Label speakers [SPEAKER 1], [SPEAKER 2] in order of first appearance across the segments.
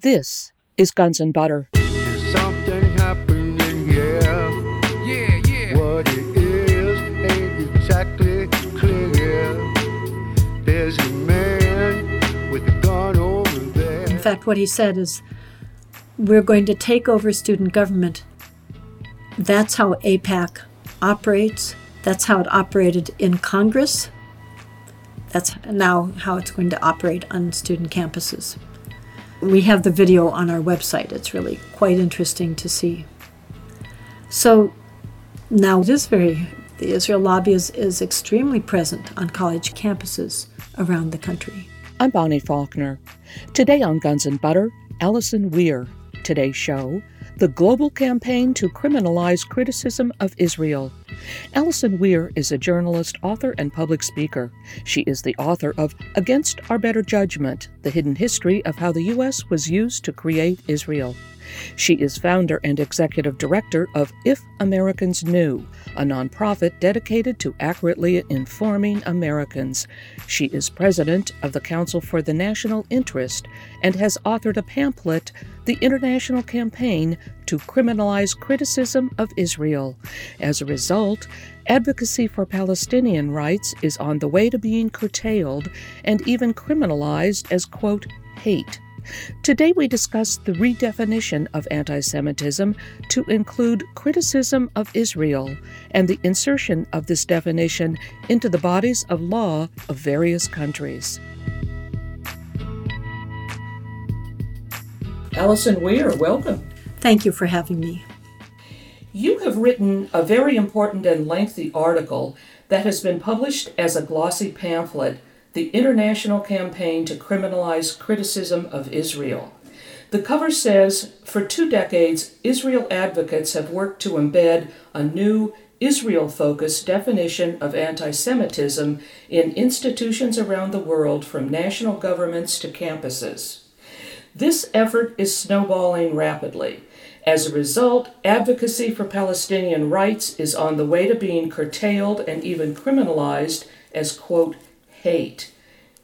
[SPEAKER 1] This is Guns and Butter.
[SPEAKER 2] Yeah.
[SPEAKER 3] Yeah, yeah.
[SPEAKER 2] What it is ain't exactly clear. There's a man with a gun over there.
[SPEAKER 4] In fact, what he said is, we're going to take over student government. That's how AIPAC operates. That's how it operated in Congress. That's now how it's going to operate on student campuses. We have the video on our website. It's really quite interesting to see. So now it is very, the Israel lobby is, is extremely present on college campuses around the country.
[SPEAKER 1] I'm Bonnie Faulkner. Today on Guns and Butter, Alison Weir. Today's show The Global Campaign to Criminalize Criticism of Israel. Alison Weir is a journalist, author, and public speaker. She is the author of Against Our Better Judgment The Hidden History of How the U.S. Was Used to Create Israel. She is founder and executive director of If Americans Knew, a nonprofit dedicated to accurately informing Americans. She is president of the Council for the National Interest and has authored a pamphlet, The International Campaign to Criminalize Criticism of Israel. As a result, advocacy for Palestinian rights is on the way to being curtailed and even criminalized as, quote, hate. Today we discuss the redefinition of anti Semitism to include criticism of Israel and the insertion of this definition into the bodies of law of various countries. Alison Weir, welcome.
[SPEAKER 4] Thank you for having me.
[SPEAKER 1] You have written a very important and lengthy article that has been published as a glossy pamphlet the International Campaign to Criminalize Criticism of Israel. The cover says For two decades, Israel advocates have worked to embed a new Israel focused definition of anti Semitism in institutions around the world, from national governments to campuses. This effort is snowballing rapidly. As a result, advocacy for Palestinian rights is on the way to being curtailed and even criminalized as, quote, hate.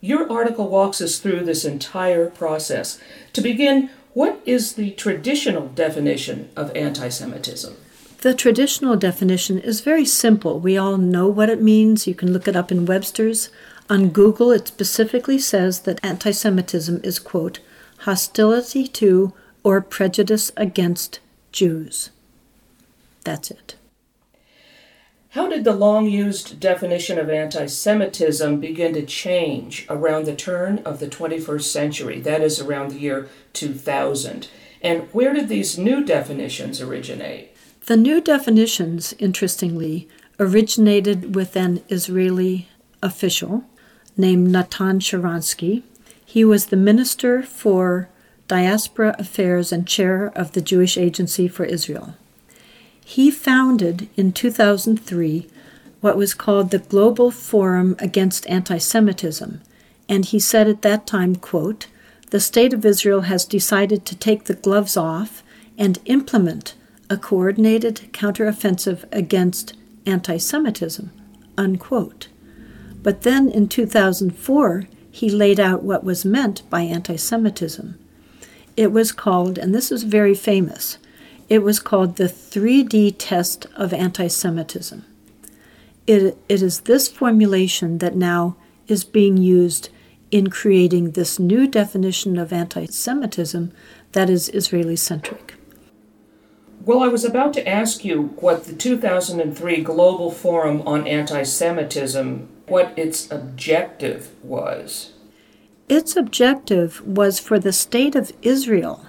[SPEAKER 1] Your article walks us through this entire process. To begin, what is the traditional definition of anti Semitism?
[SPEAKER 4] The traditional definition is very simple. We all know what it means. You can look it up in Webster's. On Google, it specifically says that anti Semitism is, quote, hostility to or prejudice against Jews. That's it.
[SPEAKER 1] How did the long used definition of anti Semitism begin to change around the turn of the 21st century? That is, around the year 2000. And where did these new definitions originate?
[SPEAKER 4] The new definitions, interestingly, originated with an Israeli official named Natan Sharansky. He was the minister for diaspora affairs and chair of the Jewish Agency for Israel. He founded in 2003 what was called the Global Forum Against Anti Semitism, and he said at that time, quote, The State of Israel has decided to take the gloves off and implement a coordinated counteroffensive against anti Semitism, unquote. But then in 2004, he laid out what was meant by anti Semitism. It was called, and this is very famous, it was called the 3D test of anti Semitism. It, it is this formulation that now is being used in creating this new definition of anti Semitism that is Israeli centric.
[SPEAKER 1] Well, I was about to ask you what the 2003 Global Forum on Anti Semitism, what its objective was.
[SPEAKER 4] Its objective was for the state of Israel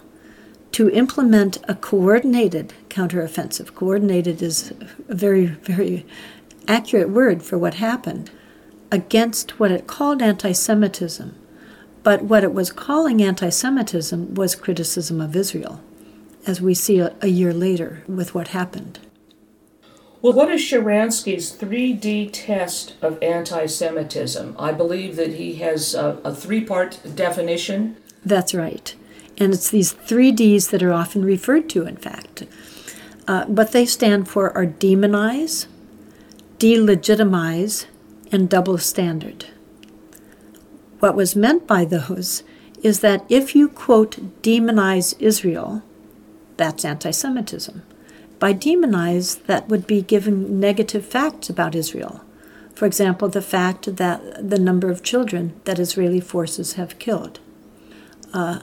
[SPEAKER 4] to implement a coordinated counteroffensive. Coordinated is a very, very accurate word for what happened against what it called anti Semitism. But what it was calling anti Semitism was criticism of Israel, as we see a, a, year later with what happened.
[SPEAKER 1] Well, what is Sharansky's 3D test of anti Semitism? I believe that he has a, a three part definition.
[SPEAKER 4] That's right. And it's these three Ds that are often referred to, in fact. Uh, what they stand for are demonize, delegitimize, and double standard. What was meant by those is that if you, quote, demonize Israel, that's anti Semitism. By demonize, that would be giving negative facts about Israel. For example, the fact that the number of children that Israeli forces have killed, uh,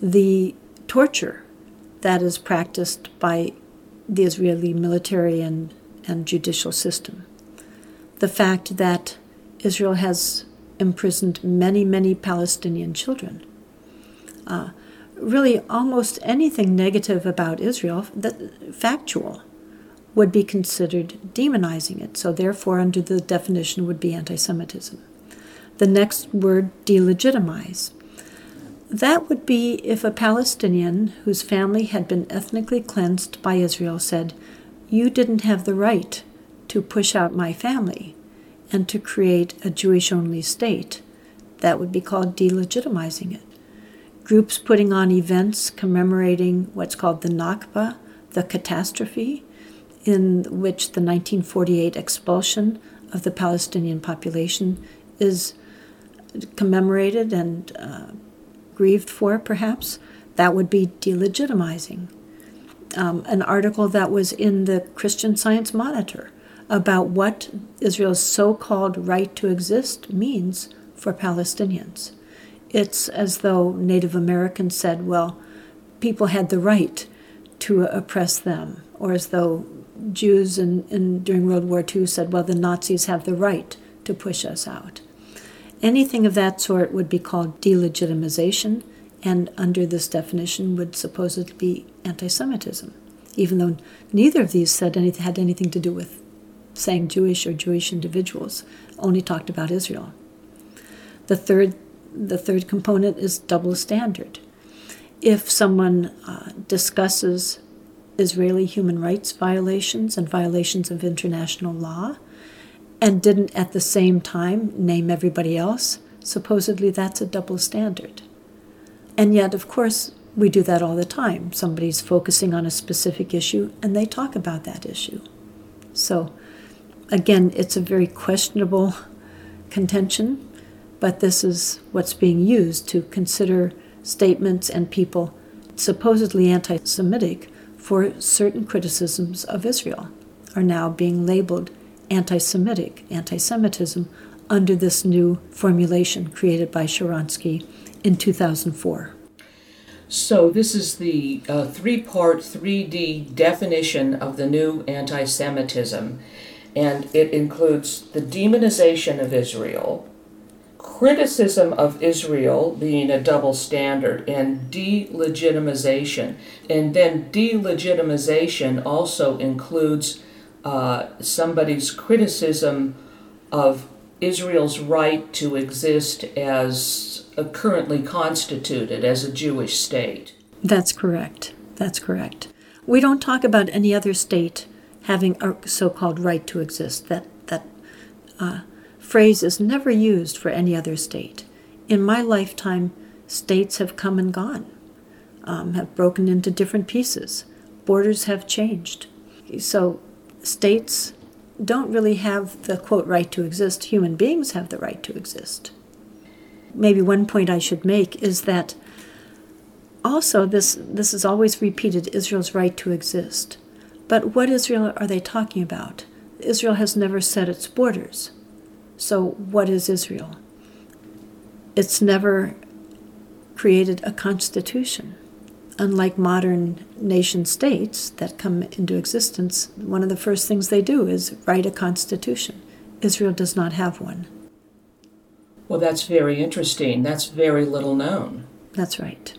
[SPEAKER 4] the torture that is practiced by the Israeli military and, and judicial system, the fact that Israel has imprisoned many, many Palestinian children. Uh, really, almost anything negative about Israel, that, factual, would be considered demonizing it. So, therefore, under the definition would be anti Semitism. The next word, delegitimize. That would be if a Palestinian whose family had been ethnically cleansed by Israel said, You didn't have the right to push out my family and to create a Jewish only state. That would be called delegitimizing it. Groups putting on events commemorating what's called the Nakba, the catastrophe, in which the 1948 expulsion of the Palestinian population is commemorated and uh, grieved for, perhaps, that would be delegitimizing. Um, an article that was in the Christian Science Monitor about what Israel's so called right to exist means for Palestinians. It's as though Native Americans said, well, people had the right to oppress them, or as though Jews in, in, during World War II said, well, the Nazis have the right to push us out. Anything of that sort would be called delegitimization, and under this definition would supposedly be anti Semitism, even though neither of these said anything, had anything to do with saying Jewish or Jewish individuals, only talked about Israel. The third, the third component is double standard. If someone uh, discusses Israeli human rights violations and violations of international law, and didn't at the same time name everybody else, supposedly that's a double standard. And yet, of course, we do that all the time. Somebody's focusing on a specific issue and they talk about that issue. So, again, it's a very questionable contention, but this is what's being used to consider statements and people supposedly anti Semitic for certain criticisms of Israel are now being labeled anti Semitic, anti Semitism, under this new formulation created by Sharansky in 2004.
[SPEAKER 1] So, this is the uh, three part 3D definition of the new anti Semitism, and it includes the demonization of Israel, criticism of Israel being a double standard, and delegitimization. And then delegitimization also includes uh, somebody's criticism of Israel's right to exist as currently constituted as a Jewish state.
[SPEAKER 4] That's correct. That's correct. We don't talk about any other state having a so-called right to exist. That that uh, phrase is never used for any other state. In my lifetime, states have come and gone, um, have broken into different pieces. Borders have changed. So states don't really have the quote right to exist. Human beings have the right to exist. Maybe one point I should make is that also this this is always repeated Israel's right to exist. But what Israel are they talking about? Israel has never set its borders. So what is Israel? It's never created a constitution unlike modern nation states that come into existence, one of the first things they do is write a constitution. Israel does not have one.
[SPEAKER 1] Well, that's very interesting. That's very little known.
[SPEAKER 4] That's right.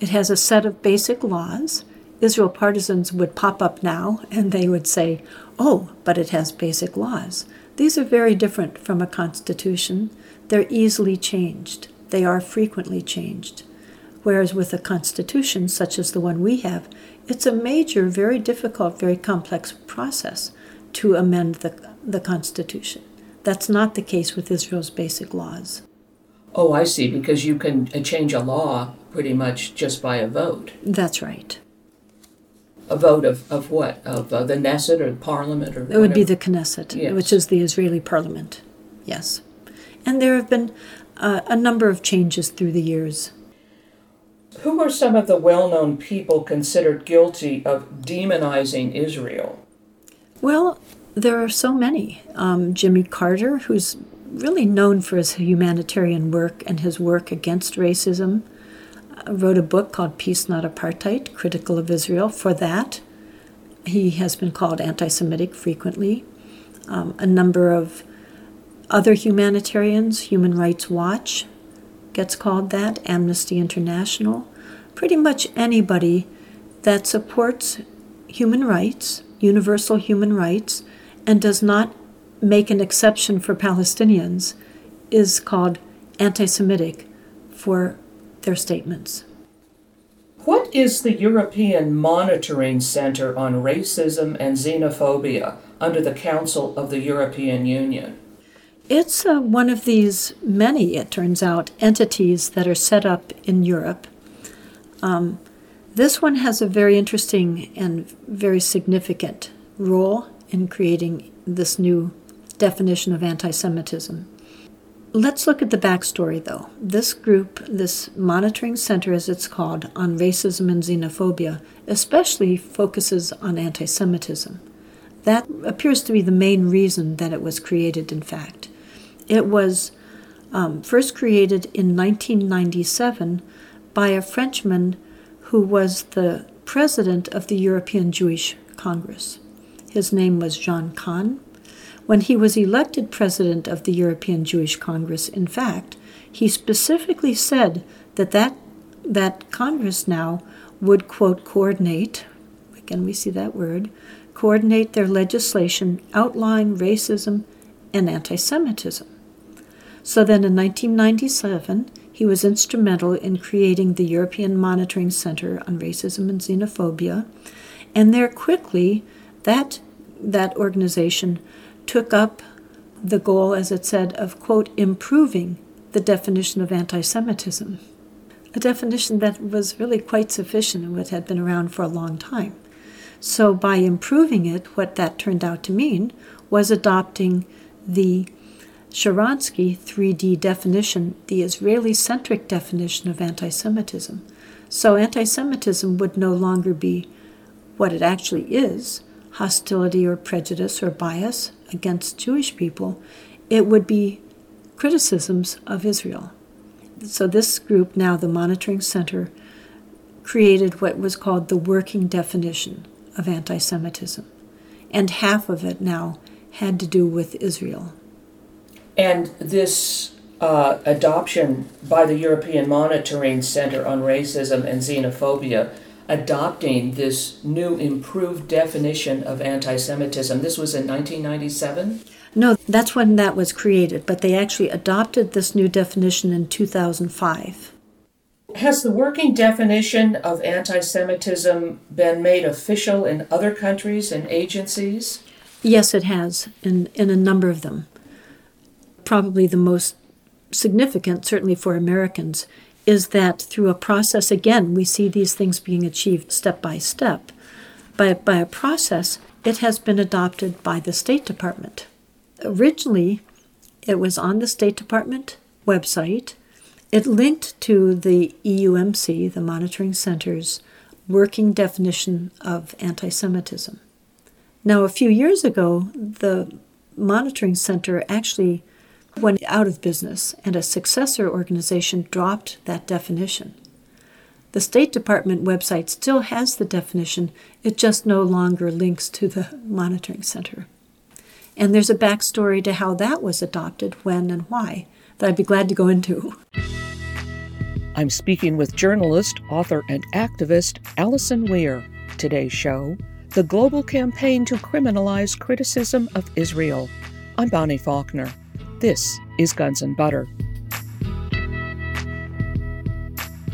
[SPEAKER 4] It has a set of basic laws. Israel partisans would pop up now and they would say, oh, but it has basic laws. These are very different from a constitution. They're easily changed, they are frequently changed. Whereas with a constitution such as the one we have, it's a major, very difficult, very complex process to amend the, the constitution. That's not the case with Israel's basic laws.
[SPEAKER 1] Oh, I see, because you can uh, change a law pretty much just by a vote.
[SPEAKER 4] That's right.
[SPEAKER 1] A vote of, of what? Of uh, the Knesset or Parliament or
[SPEAKER 4] It would be the Knesset, yes. which is the Israeli parliament. Yes. And there have been uh, a number of changes through the years
[SPEAKER 1] Who are some of the well known people considered guilty of demonizing Israel?
[SPEAKER 4] Well, there are so many. Um, Jimmy Carter, who's really known for his humanitarian work and his work against racism, uh, wrote a book called Peace Not Apartheid, critical of Israel. For that, he has been called anti Semitic frequently. Um, a number of other humanitarians, Human Rights Watch gets called that, Amnesty International, pretty much anybody that supports human rights, universal human rights, and does not make an exception for Palestinians is called anti Semitic for their statements.
[SPEAKER 1] What is the European Monitoring Center on Racism and Xenophobia under the Council of the European Union?
[SPEAKER 4] It's uh, one of these many, it turns out, entities that are set up in Europe. Um, this one has a very interesting and very significant role in creating this new definition of anti Semitism. Let's look at the backstory, though. This group, this monitoring center, as it's called, on racism and xenophobia, especially focuses on anti Semitism. That appears to be the main reason that it was created, in fact. It was um, first created in 1997 by a Frenchman who was the president of the European Jewish Congress. His name was Jean Kahn. When he was elected president of the European Jewish Congress, in fact, he specifically said that that, that Congress now would, quote, coordinate, again we see that word, coordinate their legislation outlining racism and anti Semitism. So then in 1997, he was instrumental in creating the European Monitoring Center on Racism and Xenophobia, and there quickly that, that organization took up the goal, as it said, of, quote, improving the definition of anti Semitism, a definition that was really quite sufficient and what had been around for a long time. So, by improving it, what that turned out to mean was adopting the Sharansky 3D definition, the Israeli centric definition of anti Semitism. So, anti Semitism would no longer be what it actually is hostility or prejudice or bias against Jewish people, it would be criticisms of Israel. So, this group, now the Monitoring Center, created what was called the working definition of anti Semitism. And half of it now had to do with Israel.
[SPEAKER 1] And this uh, adoption by the European Monitoring Center on Racism and Xenophobia adopting this new improved definition of anti Semitism. This was in 1997?
[SPEAKER 4] No, that's when that was created, but they actually adopted this new definition in 2005.
[SPEAKER 1] Has the working definition of anti Semitism been made official in other countries and agencies?
[SPEAKER 4] Yes, it has, in, in a number of them. Probably the most significant, certainly for Americans, is that through a process, again, we see these things being achieved step by step. By, by a process, it has been adopted by the State Department. Originally, it was on the State Department website. It linked to the EUMC, the Monitoring Center's working definition of anti Semitism. Now, a few years ago, the Monitoring Center actually went out of business, and a successor organization dropped that definition. The State Department website still has the definition, it just no longer links to the monitoring center. And there's a backstory to how that was adopted, when, and why that I'd be glad to go into.
[SPEAKER 1] I'm speaking with journalist, author, and activist Alison Weir. Today's show The Global Campaign to Criminalize Criticism of Israel. I'm Bonnie Faulkner. This is Guns and Butter.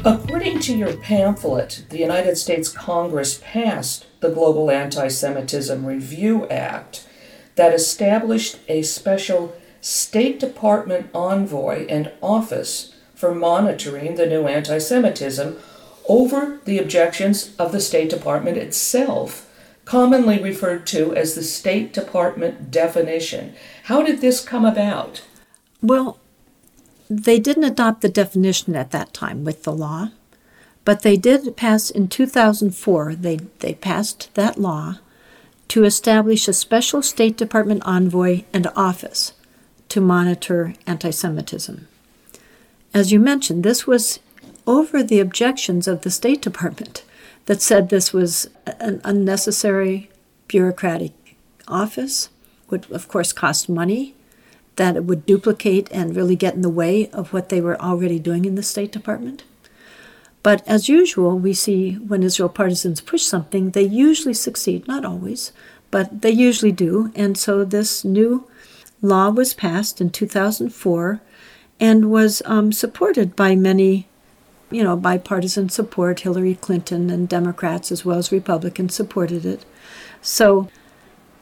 [SPEAKER 1] According to your pamphlet, the United States Congress passed the Global Anti Semitism Review Act that established a special State Department envoy and office for monitoring the new anti Semitism over the objections of the State Department itself, commonly referred to as the State Department definition. How did this come about?
[SPEAKER 4] Well, they didn't adopt the definition at that time with the law, But they did pass in 2004, they, they passed that law to establish a special State Department envoy and office to monitor anti Semitism. As you mentioned, this was over the objections of the State Department that said this was an unnecessary bureaucratic office, would of course cost money, that it would duplicate and really get in the way of what they were already doing in the State Department. But as usual, we see when Israel partisans push something, they usually succeed, not always, but they usually do. And so this new law was passed in 2004 and was um, supported by many you know, bipartisan support. Hillary Clinton and Democrats as well as Republicans supported it. So,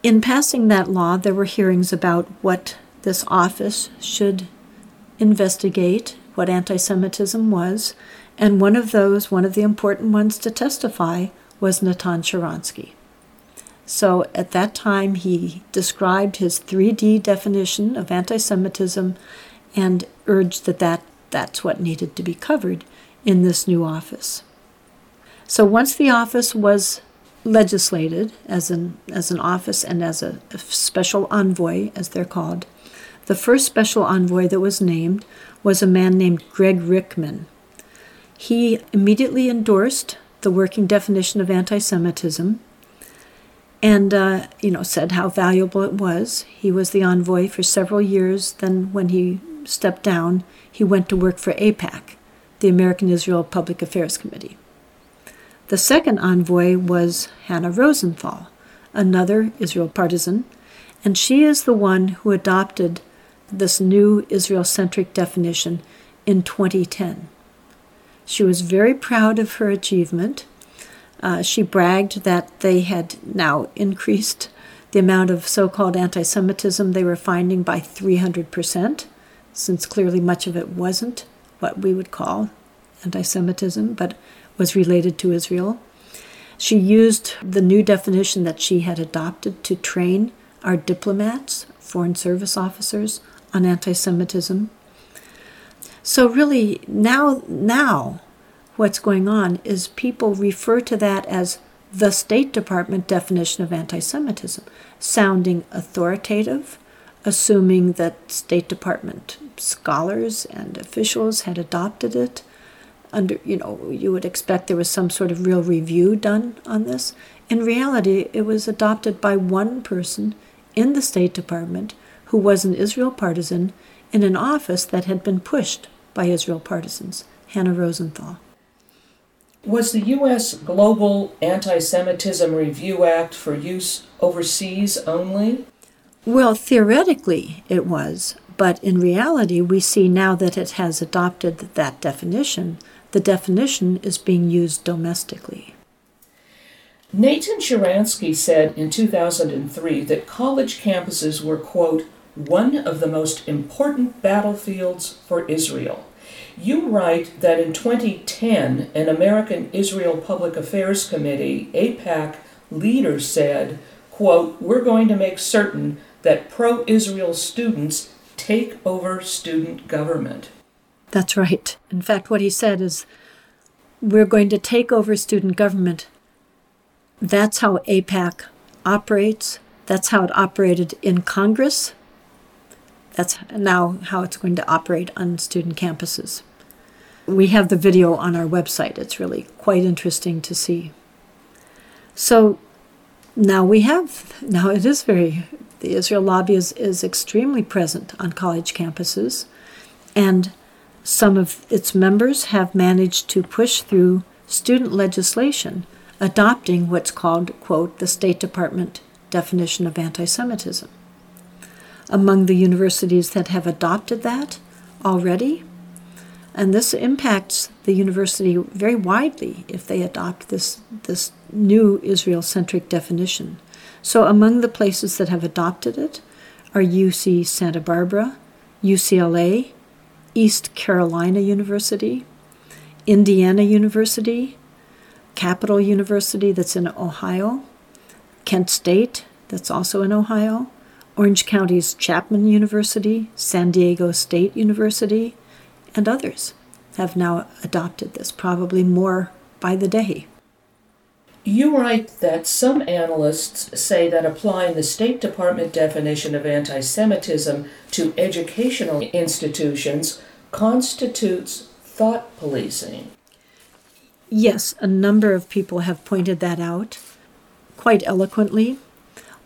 [SPEAKER 4] in passing that law, there were hearings about what this office should investigate, what anti Semitism was, and one of those, one of the important ones to testify, was Natan Sharansky. So at that time, he described his 3D definition of anti Semitism and urged that, that that's what needed to be covered in this new office. So once the office was legislated as an, as an office and as a, a special envoy, as they're called, the first special envoy that was named was a man named Gregg Rickman. He immediately endorsed the working definition of anti Semitism and uh, you know said how valuable it was. He was the envoy for several years. Then, when he stepped down, he went to work for AIPAC, the American Israel Public Affairs Committee. The second envoy was Hannah Rosenthal, another Israel partisan, and she is the one who adopted this new Israel centric definition in 2010. She was very proud of her achievement. Uh, she bragged that they had now increased the amount of so called anti Semitism they were finding by 300%, since clearly much of it wasn't what we would call anti Semitism, but was related to Israel. She used the new definition that she had adopted to train our diplomats, foreign service officers, on anti Semitism. So, really, now, now, what's going on is people refer to that as the State Department definition of anti Semitism, sounding authoritative, assuming that State Department scholars and officials had adopted it. Under, you know, you would expect there was some sort of real review done on this. In reality, it was adopted by one person in the State Department who was an Israel partisan in an office that had been pushed by Israel partisans, Hannah Rosenthal.
[SPEAKER 1] Was the U.S. Global Anti Semitism Review Act for use overseas only?
[SPEAKER 4] Well, theoretically it was, but in reality, we see now that it has adopted that definition. The definition is being used domestically.
[SPEAKER 1] Nathan Sharansky said in 2003 that college campuses were, quote, one of the most important battlefields for Israel. You write that in 2010, an American Israel Public Affairs Committee, AIPAC, leader said, quote, We're going to make certain that pro Israel students take over student government.
[SPEAKER 4] That's right. In fact, what he said is, We're going to take over student government. That's how AIPAC operates. That's how it operated in Congress that's now how it's going to operate on student campuses. We have the video on our website. It's really quite interesting to see. So now we have, now it is very, the Israel lobby is, is extremely present on college campuses, and some of its members have managed to push through student legislation adopting what's called, quote, the State Department definition of anti Semitism among the universities that have adopted that already. And this impacts the university very widely if they adopt this, this new Israel centric definition. So, among the places that have adopted it are UC Santa Barbara, UCLA, East Carolina University, Indiana University, Capital University, that's in Ohio, Kent State, that's also in Ohio, Orange County's Chapman University, San Diego State University, and others. have now adopted this, probably more by the day.
[SPEAKER 1] You write that some analysts say that applying the State Department definition of anti Semitism to educational institutions constitutes thought policing.
[SPEAKER 4] Yes, a number of people have pointed that out quite eloquently.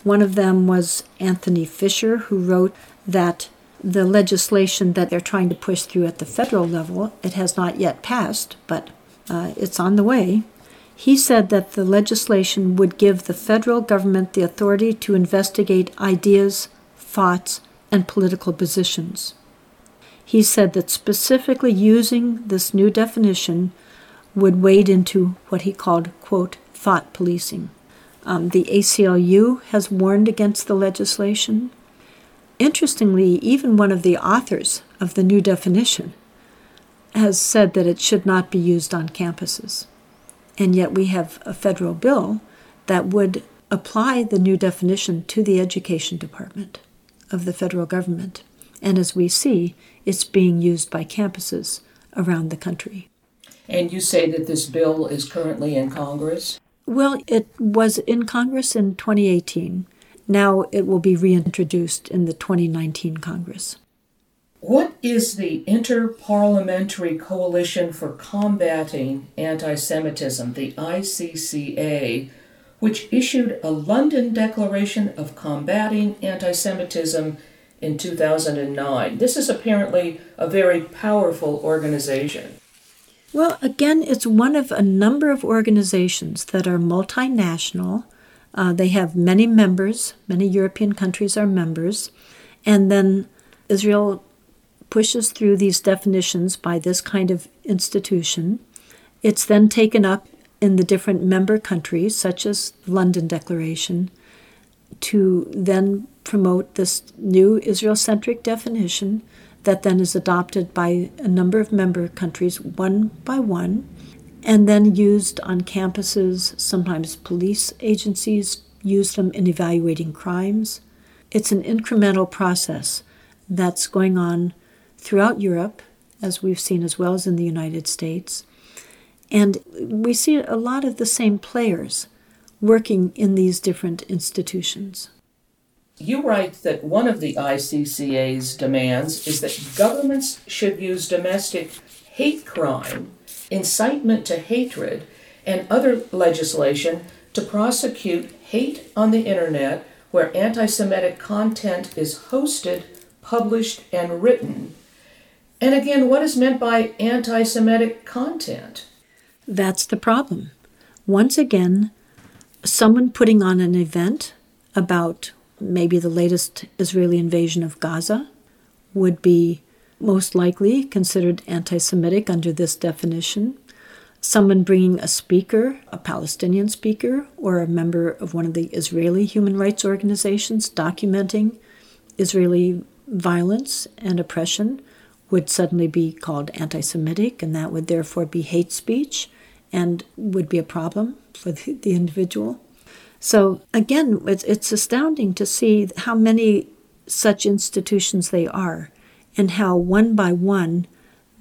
[SPEAKER 4] One of them was Anthony Fisher, who wrote that the legislation that they're trying to push through at the federal level, it has not yet passed, but uh, it's on the way. He said that the legislation would give the federal government the authority to investigate ideas, thoughts, and political positions. He said that specifically using this new definition would wade into what he called, quote, thought policing. Um, the ACLU has warned against the legislation. Interestingly, even one of the authors of the new definition has said that it should not be used on campuses. And yet we have a federal bill that would apply the new definition to the education department of the federal government. And as we see, it's being used by campuses around the country.
[SPEAKER 1] And you say that this bill is currently in Congress?
[SPEAKER 4] Well, it was in Congress in 2018. Now it will be reintroduced in the 2019 Congress.
[SPEAKER 1] What is the Interparliamentary Coalition for Combating Anti Semitism, the ICCA, which issued a London Declaration of Combating Anti Semitism in 2009? This is apparently a very powerful organization.
[SPEAKER 4] Well, again, it's one of a number of organizations that are multinational. Uh, they have many members, many European countries are members, and then Israel pushes through these definitions by this kind of institution. It's then taken up in the different member countries, such as the London Declaration, to then promote this new Israel centric definition that then is adopted by a number of member countries one by one and then used on campuses. Sometimes police agencies use them in evaluating crimes. It's an incremental process that's going on throughout Europe, as we've seen as well as in the United States. And we see a lot of the same players working in these different institutions.
[SPEAKER 1] You write that one of the ICCA's demands is that governments should use domestic hate crime, incitement to hatred, and other legislation to prosecute hate on the internet where anti Semitic content is hosted, published, and written and again, what is meant by anti Semitic content?
[SPEAKER 4] That's the problem. Once again, someone putting on an event about maybe the latest Israeli invasion of Gaza would be most likely considered anti Semitic under this definition. Someone bringing a speaker, a Palestinian speaker, or a member of one of the Israeli human rights organizations documenting Israeli violence and oppression would suddenly be called anti Semitic, and that would therefore be hate speech and would be a problem for the, the individual. So, again, it's, it's astounding to see how many such institutions they are and how one by one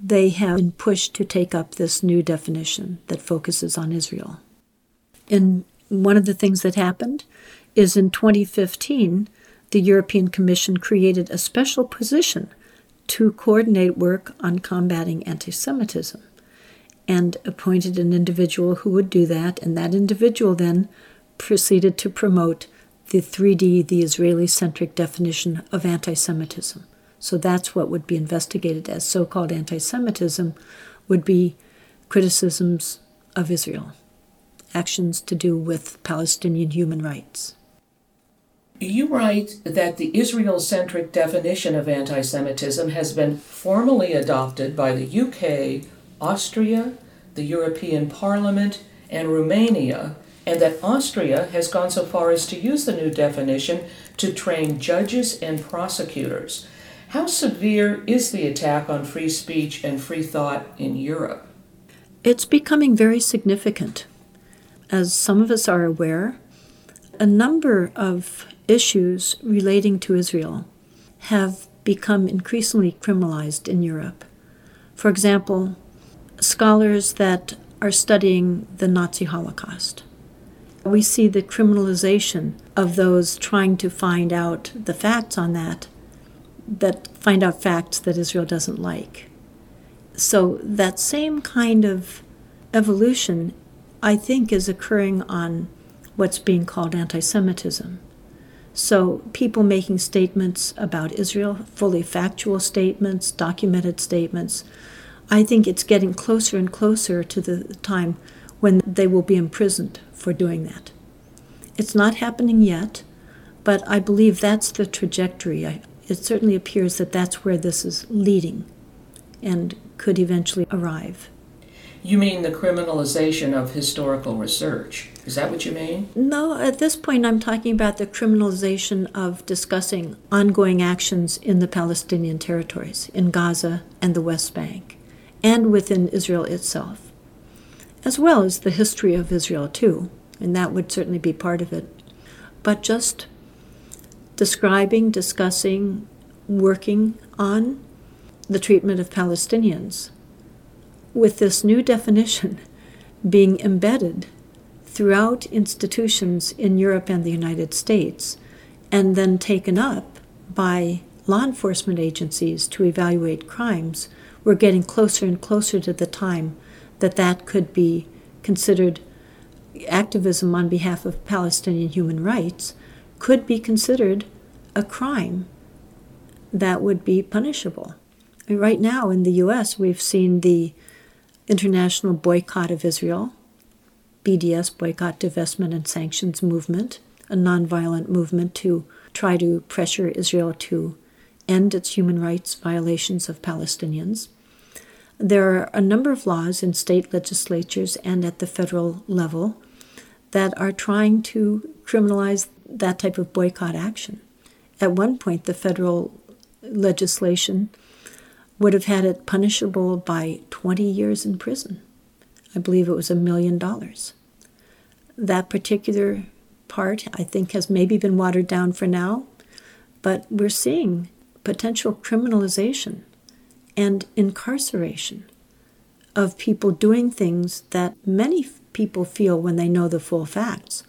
[SPEAKER 4] they have been pushed to take up this new definition that focuses on Israel. And one of the things that happened is in 2015, the European Commission created a special position to coordinate work on combating anti Semitism and appointed an individual who would do that. And that individual then proceeded to promote the 3D, the Israeli centric definition of anti Semitism. So that's what would be investigated as so called anti Semitism, would be criticisms of Israel, actions to do with Palestinian human rights.
[SPEAKER 1] You write that the Israel centric definition of anti Semitism has been formally adopted by the UK, Austria, the European Parliament, and Romania, and that Austria has gone so far as to use the new definition to train judges and prosecutors. How severe is the attack on free speech and free thought in Europe?
[SPEAKER 4] It's becoming very significant. As some of us are aware, a number of issues relating to Israel have become increasingly criminalized in Europe. For example, scholars that are studying the Nazi Holocaust. We see the criminalization of those trying to find out the facts on that, that find out facts that Israel doesn't like. So that same kind of evolution, I think, is occurring on what's being called anti Semitism. So, people making statements about Israel, fully factual statements, documented statements, I think it's getting closer and closer to the time when they will be imprisoned for doing that. It's not happening yet, but I believe that's the trajectory. I, it certainly appears that that's where this is leading and could eventually arrive.
[SPEAKER 1] You mean the criminalization of historical research? Is that what you mean?
[SPEAKER 4] No, at this point, I'm talking about the criminalization of discussing ongoing actions in the Palestinian territories, in Gaza and the West Bank and within Israel itself, as well as the history of Israel, too, and that would certainly be part of it. But just describing, discussing, working on the treatment of Palestinians with this new definition being embedded throughout institutions in Europe and the United States, and then taken up by law enforcement agencies to evaluate crimes we're getting closer and closer to the time that that could be considered activism on behalf of Palestinian human rights could be considered a crime that would be punishable. Right now in the US, we've seen the international boycott of Israel, BDS, Boycott, Divestment, and Sanctions movement, a nonviolent movement to try to pressure Israel to end its human rights violations of Palestinians. There are a number of laws in state legislatures and at the federal level that are trying to criminalize that type of boycott action. At one point, the federal legislation would have had it punishable by 20 years in prison. I believe it was a million dollars. That particular part, I think, has maybe been watered down for now, but we're seeing potential criminalization and incarceration of people doing things that many people feel when they know the full facts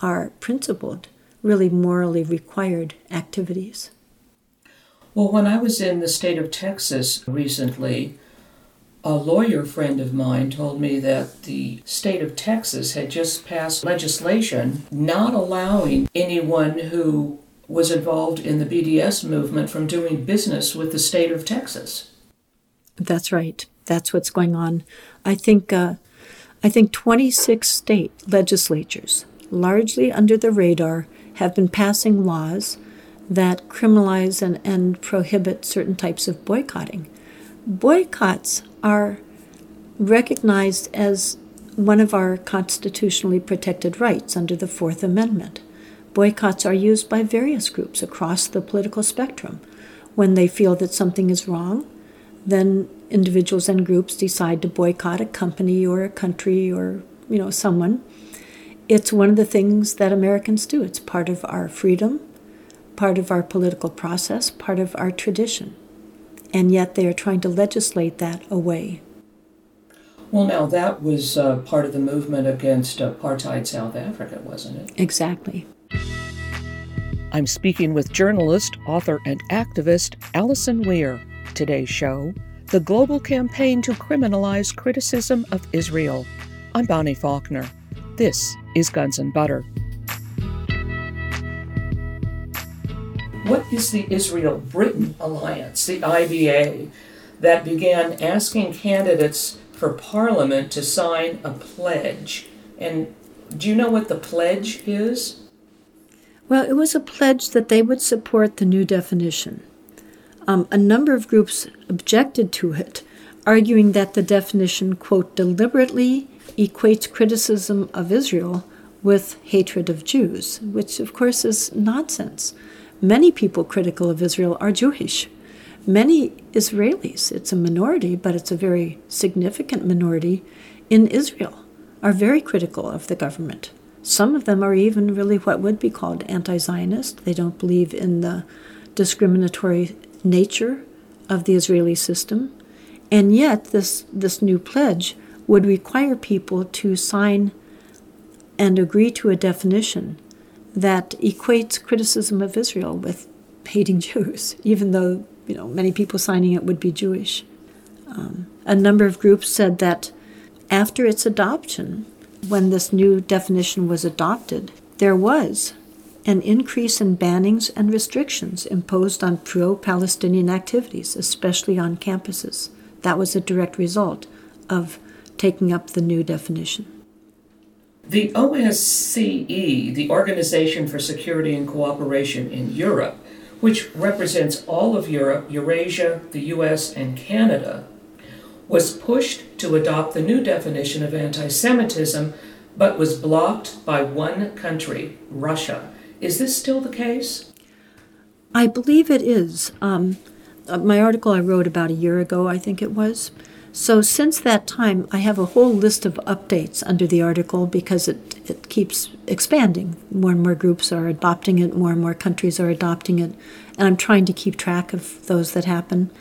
[SPEAKER 4] are principled, really morally required activities.
[SPEAKER 1] Well, when I was in the state of Texas recently, a lawyer friend of mine told me that the state of Texas had just passed legislation not allowing anyone who was involved in the BDS movement from doing business with the state of Texas.
[SPEAKER 4] That's right. That's what's going on. I think uh, I think 26 state legislatures, largely under the radar, have been passing laws that criminalize and, and prohibit certain types of boycotting. Boycotts are recognized as one of our constitutionally protected rights under the Fourth Amendment. Boycotts are used by various groups across the political spectrum when they feel that something is wrong then individuals and groups decide to boycott a company or a country or you know someone it's one of the things that americans do it's part of our freedom part of our political process part of our tradition and yet they are trying to legislate that away
[SPEAKER 1] well now that was uh, part of the movement against apartheid south africa wasn't it
[SPEAKER 4] exactly
[SPEAKER 1] i'm speaking with journalist author and activist alison weir today's show The Global Campaign to Criminalize Criticism of Israel. I'm Bonnie Faulkner. This is Guns and Butter. What is the Israel Britain Alliance, the IBA, that began asking candidates for parliament to sign a pledge? And do you know what the pledge is?
[SPEAKER 4] Well, it was a pledge that they would support the new definition. Um, a number of groups objected to it, arguing that the definition, quote, deliberately equates criticism of Israel with hatred of Jews, which of course is nonsense. Many people critical of Israel are Jewish. Many Israelis, it's a minority, but it's a very significant minority in Israel, are very critical of the government. Some of them are even really what would be called anti Zionist. They don't believe in the discriminatory nature of the Israeli system, And yet, this, this new pledge would require people to sign and agree to a definition that equates criticism of Israel with hating Jews, even though you know many people signing it would be Jewish. Um, a number of groups said that after its adoption, when this new definition was adopted, there was an increase in bannings and restrictions imposed on pro Palestinian activities, especially on campuses. That was a direct result of taking up the new definition.
[SPEAKER 1] The OSCE, the Organization for Security and Cooperation in Europe, which represents all of Europe, Eurasia, the US, and Canada, was pushed to adopt the new definition of anti Semitism, but was blocked by one country, Russia. Is this still the case?
[SPEAKER 4] I believe it is. Um, uh, my article I wrote about a year ago, I think it was. So since that time, I have a whole list of updates under the article because it, it keeps expanding. More and more groups are adopting it, more and more countries are adopting it, and I'm trying to keep track of those that happen.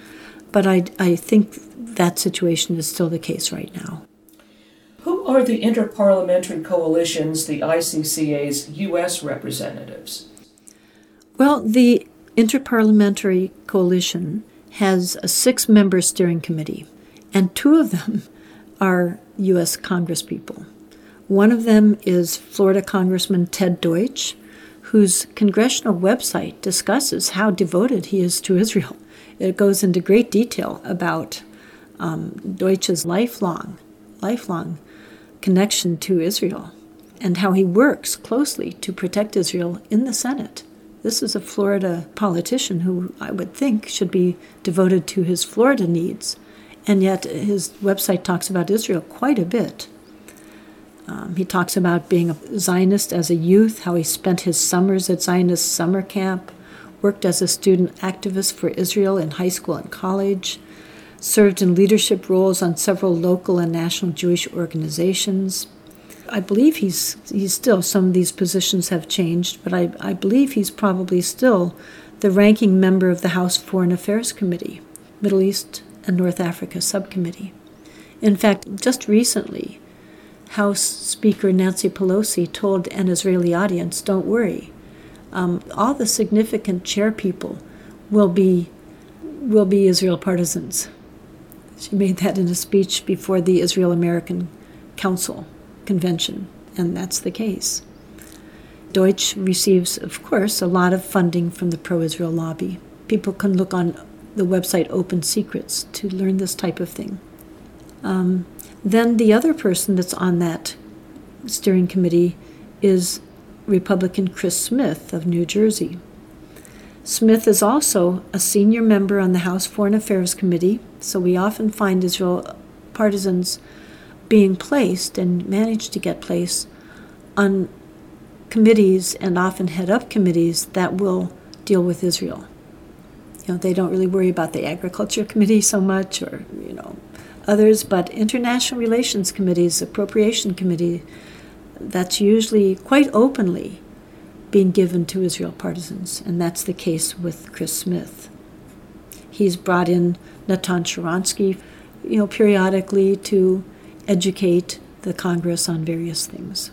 [SPEAKER 4] But I, I think that situation is still the case right now.
[SPEAKER 1] Who are the interparliamentary coalitions, the ICCA's U.S. representatives?
[SPEAKER 4] Well, the Interparliamentary Coalition has a six member steering committee, and two of them are U.S. Congresspeople. One of them is Florida Congressman Ted Deutch, whose congressional website discusses how devoted he is to Israel. It goes into great detail about um, Deutch's lifelong, lifelong connection to Israel and how he works closely to protect Israel in the Senate. This is a Florida politician who I would think should be devoted to his Florida needs, and yet his website talks about Israel quite a bit. Um, he talks about being a Zionist as a youth, how he spent his summers at Zionist summer camp, worked as a student activist for Israel in high school and college, served in leadership roles on several local and national Jewish organizations. I believe he's he's still some of these positions have changed, but I, I believe he's probably still the ranking member of the House Foreign Affairs Committee, Middle East and North Africa Subcommittee. In fact, just recently, House Speaker Nancy Pelosi told an Israeli audience, "Don't worry, um, all the significant chair people will be will be Israel partisans." She made that in a speech before the Israel American Council convention, and that's the case. Deutch receives, of course, a lot of funding from the pro Israel lobby. People can look on the website Open Secrets to learn this type of thing. Um, then the other person that's on that steering committee is Republican Chris Smith of New Jersey. Smith is also a senior member on the House Foreign Affairs Committee, so we often find Israel partisans being placed and manage to get placed on committees and often head up committees that will deal with Israel. You know, they don't really worry about the Agriculture Committee so much or, you know, others, but international relations committees, appropriation committee, that's usually quite openly being given to Israel partisans, and that's the case with Chris Smith. He's brought in Natan Sharansky, you know, periodically to educate the Congress on various things.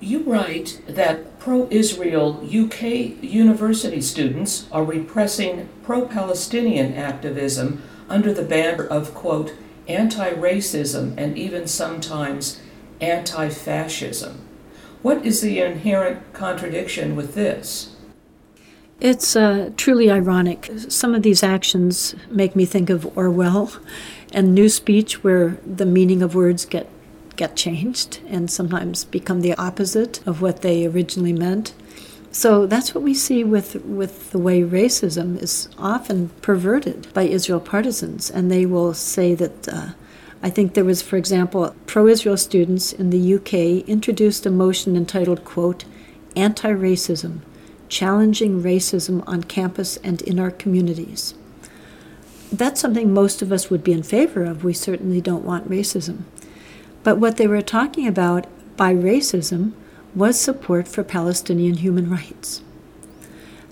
[SPEAKER 1] You write that pro Israel UK university students are repressing pro Palestinian activism under the banner of, quote, anti racism and even sometimes anti fascism. What is the inherent contradiction with this?
[SPEAKER 4] It's uh, truly ironic. Some of these actions make me think of Orwell and Newspeak, where the meaning of words get get changed and sometimes become the opposite of what they originally meant. So that's what we see with with the way racism is often perverted by Israel partisans, and they will say that. Uh, I think there was, for example, pro Israel students in the UK introduced a motion entitled, quote, Anti Racism Challenging Racism on Campus and in Our Communities. That's something most of us would be in favor of. We certainly don't want racism. But what they were talking about by racism was support for Palestinian human rights.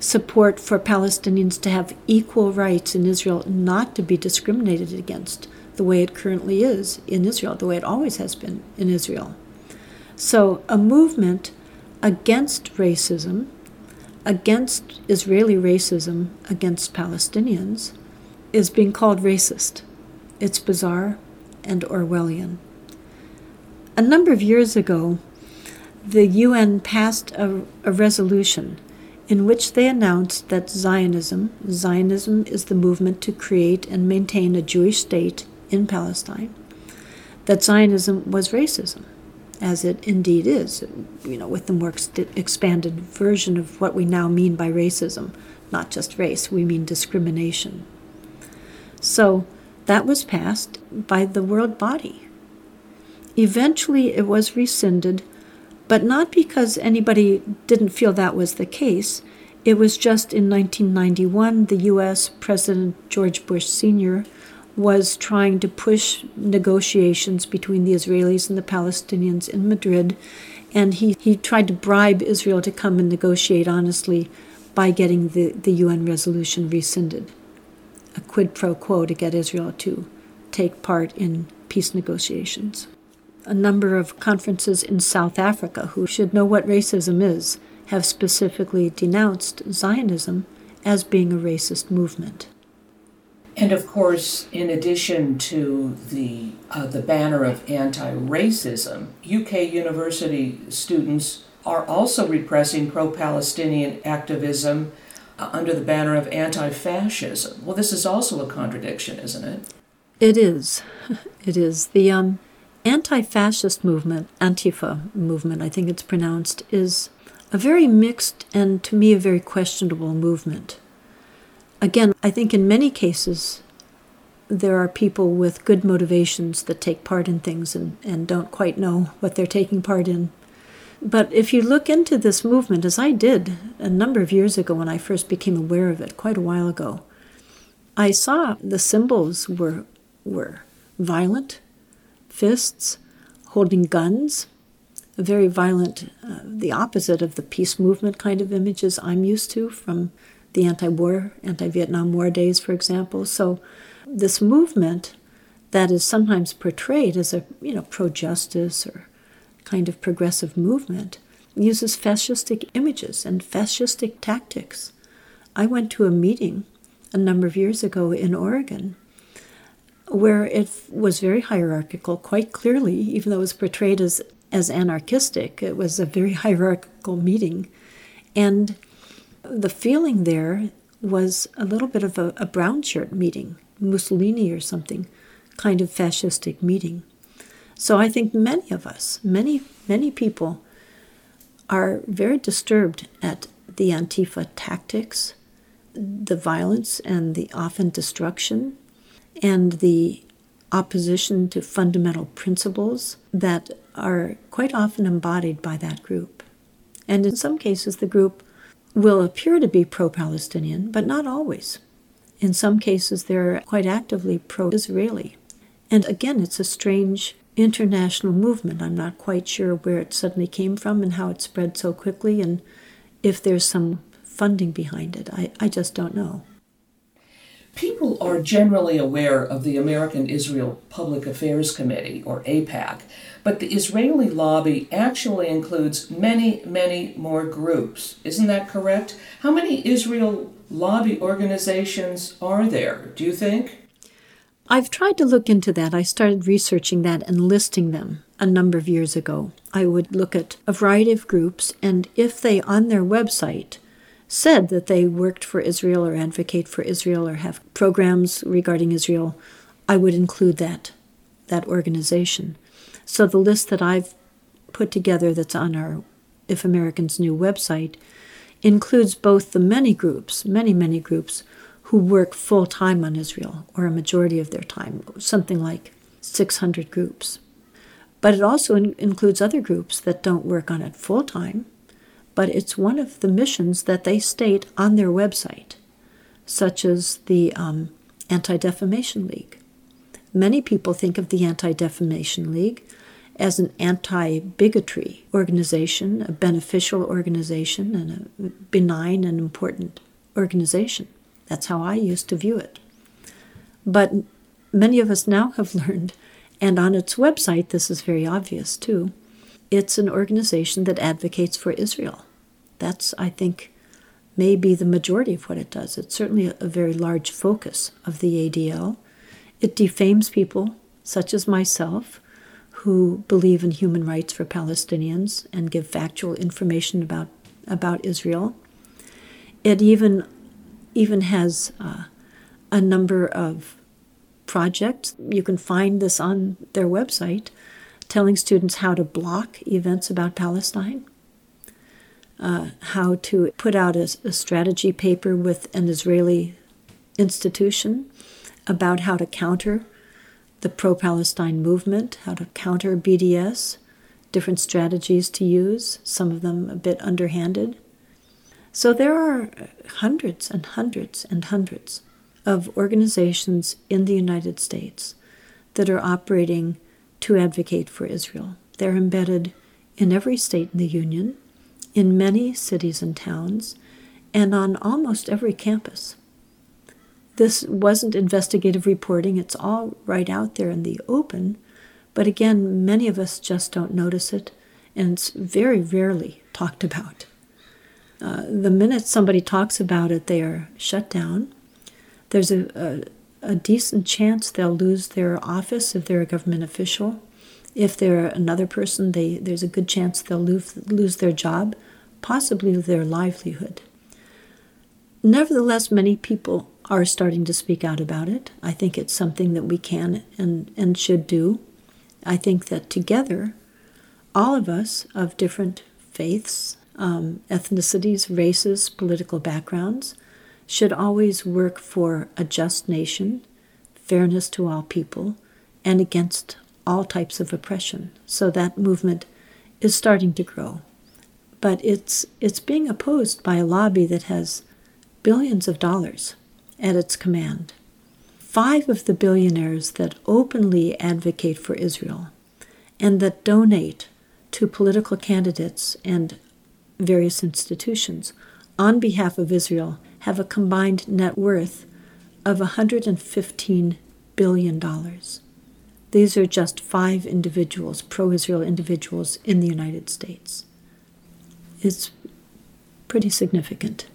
[SPEAKER 4] support for Palestinians to have equal rights in Israel, not to be discriminated against the way it currently is in Israel, the way it always has been in Israel. So, a movement against racism, against Israeli racism against Palestinians, is being called racist. It's bizarre and Orwellian. A number of years ago, the UN passed a, a resolution in which they announced that Zionism, Zionism is the movement to create and maintain a Jewish state in Palestine, that Zionism was racism, as it indeed is, you know, with the more ex- expanded version of what we now mean by racism, not just race, we mean discrimination. So that was passed by the world body. Eventually, it was rescinded but not because anybody didn't feel that was the case. It was just in 1991, the U.S. President George Bush Sr. was trying to push negotiations between the Israelis and the Palestinians in Madrid, and he, he tried to bribe Israel to come and negotiate honestly by getting the, the UN resolution rescinded. A quid pro quo to get Israel to take part in peace negotiations a number of conferences in South Africa who should know what racism is have specifically denounced Zionism as being a racist movement.
[SPEAKER 1] And of course, in addition to the uh, the banner of anti-racism, UK university students are also repressing pro-Palestinian activism uh, under the banner of anti-fascism. Well, this is also a contradiction, isn't it?
[SPEAKER 4] It is. It is. The um, anti fascist movement, Antifa movement, I think it's pronounced, is a very mixed and to me a very questionable movement. Again, I think in many cases there are people with good motivations that take part in things and, and don't quite know what they're taking part in. But if you look into this movement, as I did a number of years ago when I first became aware of it, quite a while ago, I saw the symbols were, were violent, fists, holding guns, a very violent, uh, the opposite of the peace movement kind of images I'm used to from the anti war, anti Vietnam War days, for example. So, this movement that is sometimes portrayed as a you know pro justice or kind of progressive movement uses fascistic images and fascistic tactics. I went to a meeting a number of years ago in Oregon where it was very hierarchical, quite clearly, even though it was portrayed as, as anarchistic. It was a very hierarchical meeting. And the feeling there was a little bit of a, a brown shirt meeting, Mussolini or something, kind of fascistic meeting. So I think many of us, many, many people, are very disturbed at the Antifa tactics, the violence, and the often destruction and the opposition to fundamental principles that are quite often embodied by that group. And in some cases, the group will appear to be pro Palestinian, but not always. In some cases, they're quite actively pro Israeli. And again, it's a strange international movement. I'm not quite sure where it suddenly came from and how it spread so quickly, and if there's some funding behind it. I, I just don't know.
[SPEAKER 1] People are generally aware of the American Israel Public Affairs Committee, or AIPAC, but the Israeli lobby actually includes many, many more groups. Isn't that correct? How many Israel lobby organizations are there, do you think?
[SPEAKER 4] I've tried to look into that. I started researching that and listing them a number of years ago. I would look at a variety of groups, and if they on their website said that they worked for Israel or advocate for Israel or have programs regarding Israel, I would include that that organization. So the list that I've put together that's on our If Americans Knew website includes both the many groups, many, many groups who work full time on Israel, or a majority of their time, something like 600 groups. But it also in- includes other groups that don't work on it full time, but it's one of the missions that they state on their website, such as the um, Anti Defamation League. Many people think of the Anti Defamation League as an anti bigotry organization, a beneficial organization, and a benign and important organization. That's how I used to view it. But many of us now have learned, and on its website, this is very obvious too, it's an organization that advocates for Israel. That's, I think, may be the majority of what it does. It's certainly a, very large focus of the ADL. It defames people such as myself who believe in human rights for Palestinians and give factual information about, about Israel. It even, even has uh, a number of projects. You can find this on their website telling students how to block events about Palestine, uh, how to put out a, a strategy paper with an Israeli institution about how to counter the pro Palestine movement, how to counter BDS, different strategies to use, some of them a bit underhanded. So there are hundreds and hundreds and hundreds of organizations in the United States that are operating to advocate for Israel. They're embedded in every state in the Union, in many cities and towns, and on almost every campus. This wasn't investigative reporting, it's all right out there in the open, but again, many of us just don't notice it, and it's very rarely talked about. Uh, the minute somebody talks about it, they are shut down. There's a, a a decent chance they'll lose their office if they're a government official. If they're another person, they, there's a good chance they'll lose, lose their job, possibly their livelihood. Nevertheless, many people are starting to speak out about it. I think it's something that we can and, and should do. I think that together, all of us of different faiths, um, ethnicities, races, political backgrounds, should always work for a just nation, fairness to all people, and against all types of oppression. So that movement is starting to grow. But it's, it's being opposed by a lobby that has billions of dollars at its command. Five of the billionaires that openly advocate for Israel and that donate to political candidates and various institutions on behalf of Israel have a combined net worth of $115 billion. These are just five individuals, pro Israel individuals in the United States. It's pretty significant.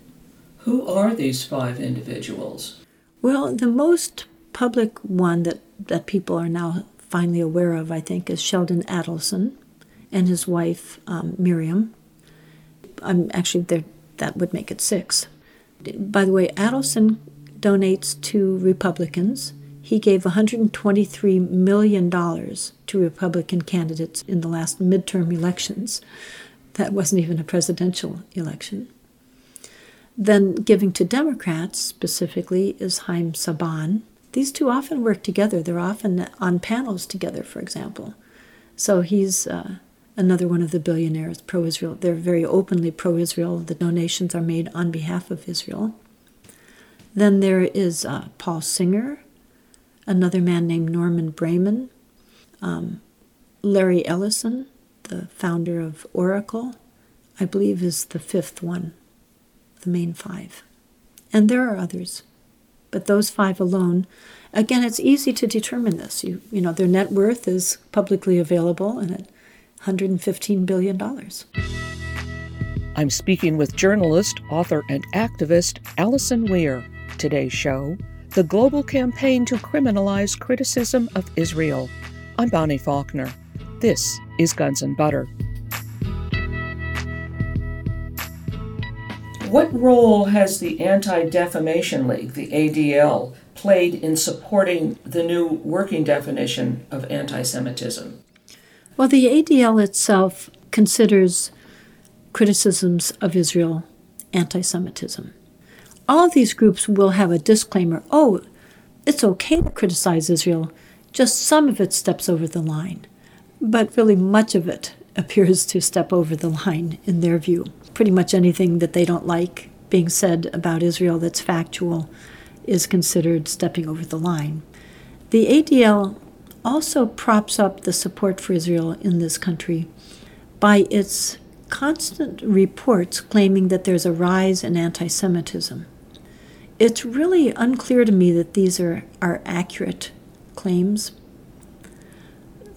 [SPEAKER 1] Who are these five individuals?
[SPEAKER 4] Well, the most public one that, that people are now finally aware of, I think, is Sheldon Adelson and his wife, um, Miriam. I'm actually, there that would make it six by the way, Adelson donates to Republicans. He gave $123 million to Republican candidates in the last midterm elections. That wasn't even a presidential election. Then giving to Democrats specifically is Haim Saban. These two often work together. They're often on panels together, for example. So he's uh, another one of the billionaires pro Israel. They're very openly pro Israel. The donations are made on behalf of Israel. Then there is uh, Paul Singer, another man named Norman Braman, um, Larry Ellison, the founder of Oracle, I believe is the fifth one, the main five. And there are others, but those five alone. Again, it's easy to determine this. You, you know, their net worth is publicly available, and it $115 billion.
[SPEAKER 1] I'm speaking with journalist, author, and activist Alison Weir. Today's show The Global Campaign to Criminalize Criticism of Israel. I'm Bonnie Faulkner. This is Guns and Butter. What role has the Anti Defamation League, the ADL, played in supporting the new working definition of anti Semitism?
[SPEAKER 4] Well, the ADL itself considers criticisms of Israel anti Semitism. All of these groups will have a disclaimer oh, it's okay to criticize Israel, just some of it steps over the line. But really, much of it appears to step over the line in their view. Pretty much anything that they don't like being said about Israel that's factual is considered stepping over the line. The ADL also props up the support for Israel in this country by its constant reports claiming that there's a rise in anti Semitism. It's really unclear to me that these are, are accurate claims.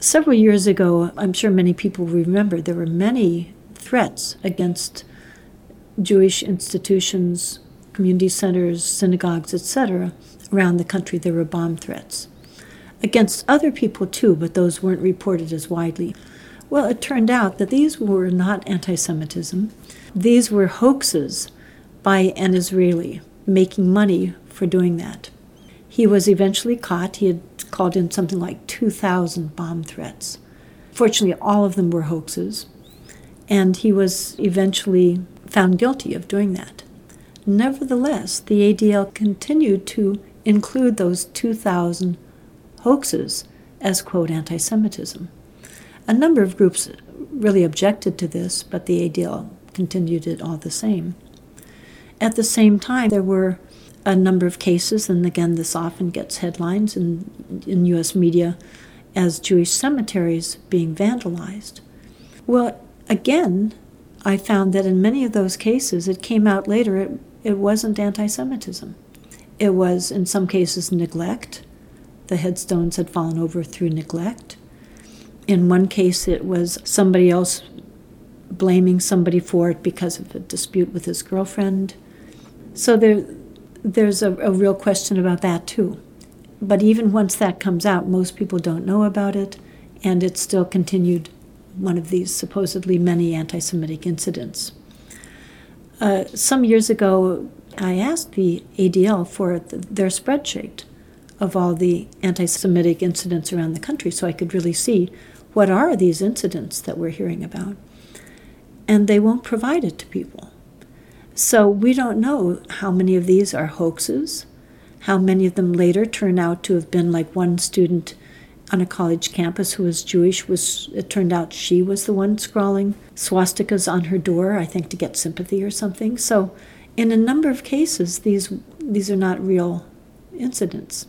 [SPEAKER 4] Several years ago, I'm sure many people remember, there were many threats against Jewish institutions, community centers, synagogues, etc., around the country. There were bomb threats. Against other people too, but those weren't reported as widely. Well, it turned out that these were not anti Semitism, these were hoaxes by an Israeli making money for doing that. He was eventually caught. He had called in something like 2,000 bomb threats. Fortunately, all of them were hoaxes, and he was eventually found guilty of doing that. Nevertheless, the ADL continued to include those 2,000 hoaxes as, quote, anti Semitism. A number of groups really objected to this, but the ADL continued it all the same. At the same time, there were a number of cases, and again, this often gets headlines in, in U.S. media as Jewish cemeteries being vandalized. Well, again, I found that in many of those cases, it came out later it, it wasn't anti Semitism. It was, in some cases, neglect. The headstones had fallen over through neglect. In one case, it was somebody else blaming somebody for it because of a dispute with his girlfriend. So there, there's a, a real question about that too. But even once that comes out, most people don't know about it, and it's still continued one of these supposedly many anti Semitic incidents. Uh, some years ago, I asked the ADL for the, their spreadsheet of all the anti Semitic incidents around the country so I could really see what are these incidents that we're hearing about. And they won't provide it to people. So we don't know how many of these are hoaxes, how many of them later turn out to have been like one student on a college campus who was Jewish was it turned out she was the one scrawling swastikas on her door, I think to get sympathy or something. So in a number of cases these these are not real incidents.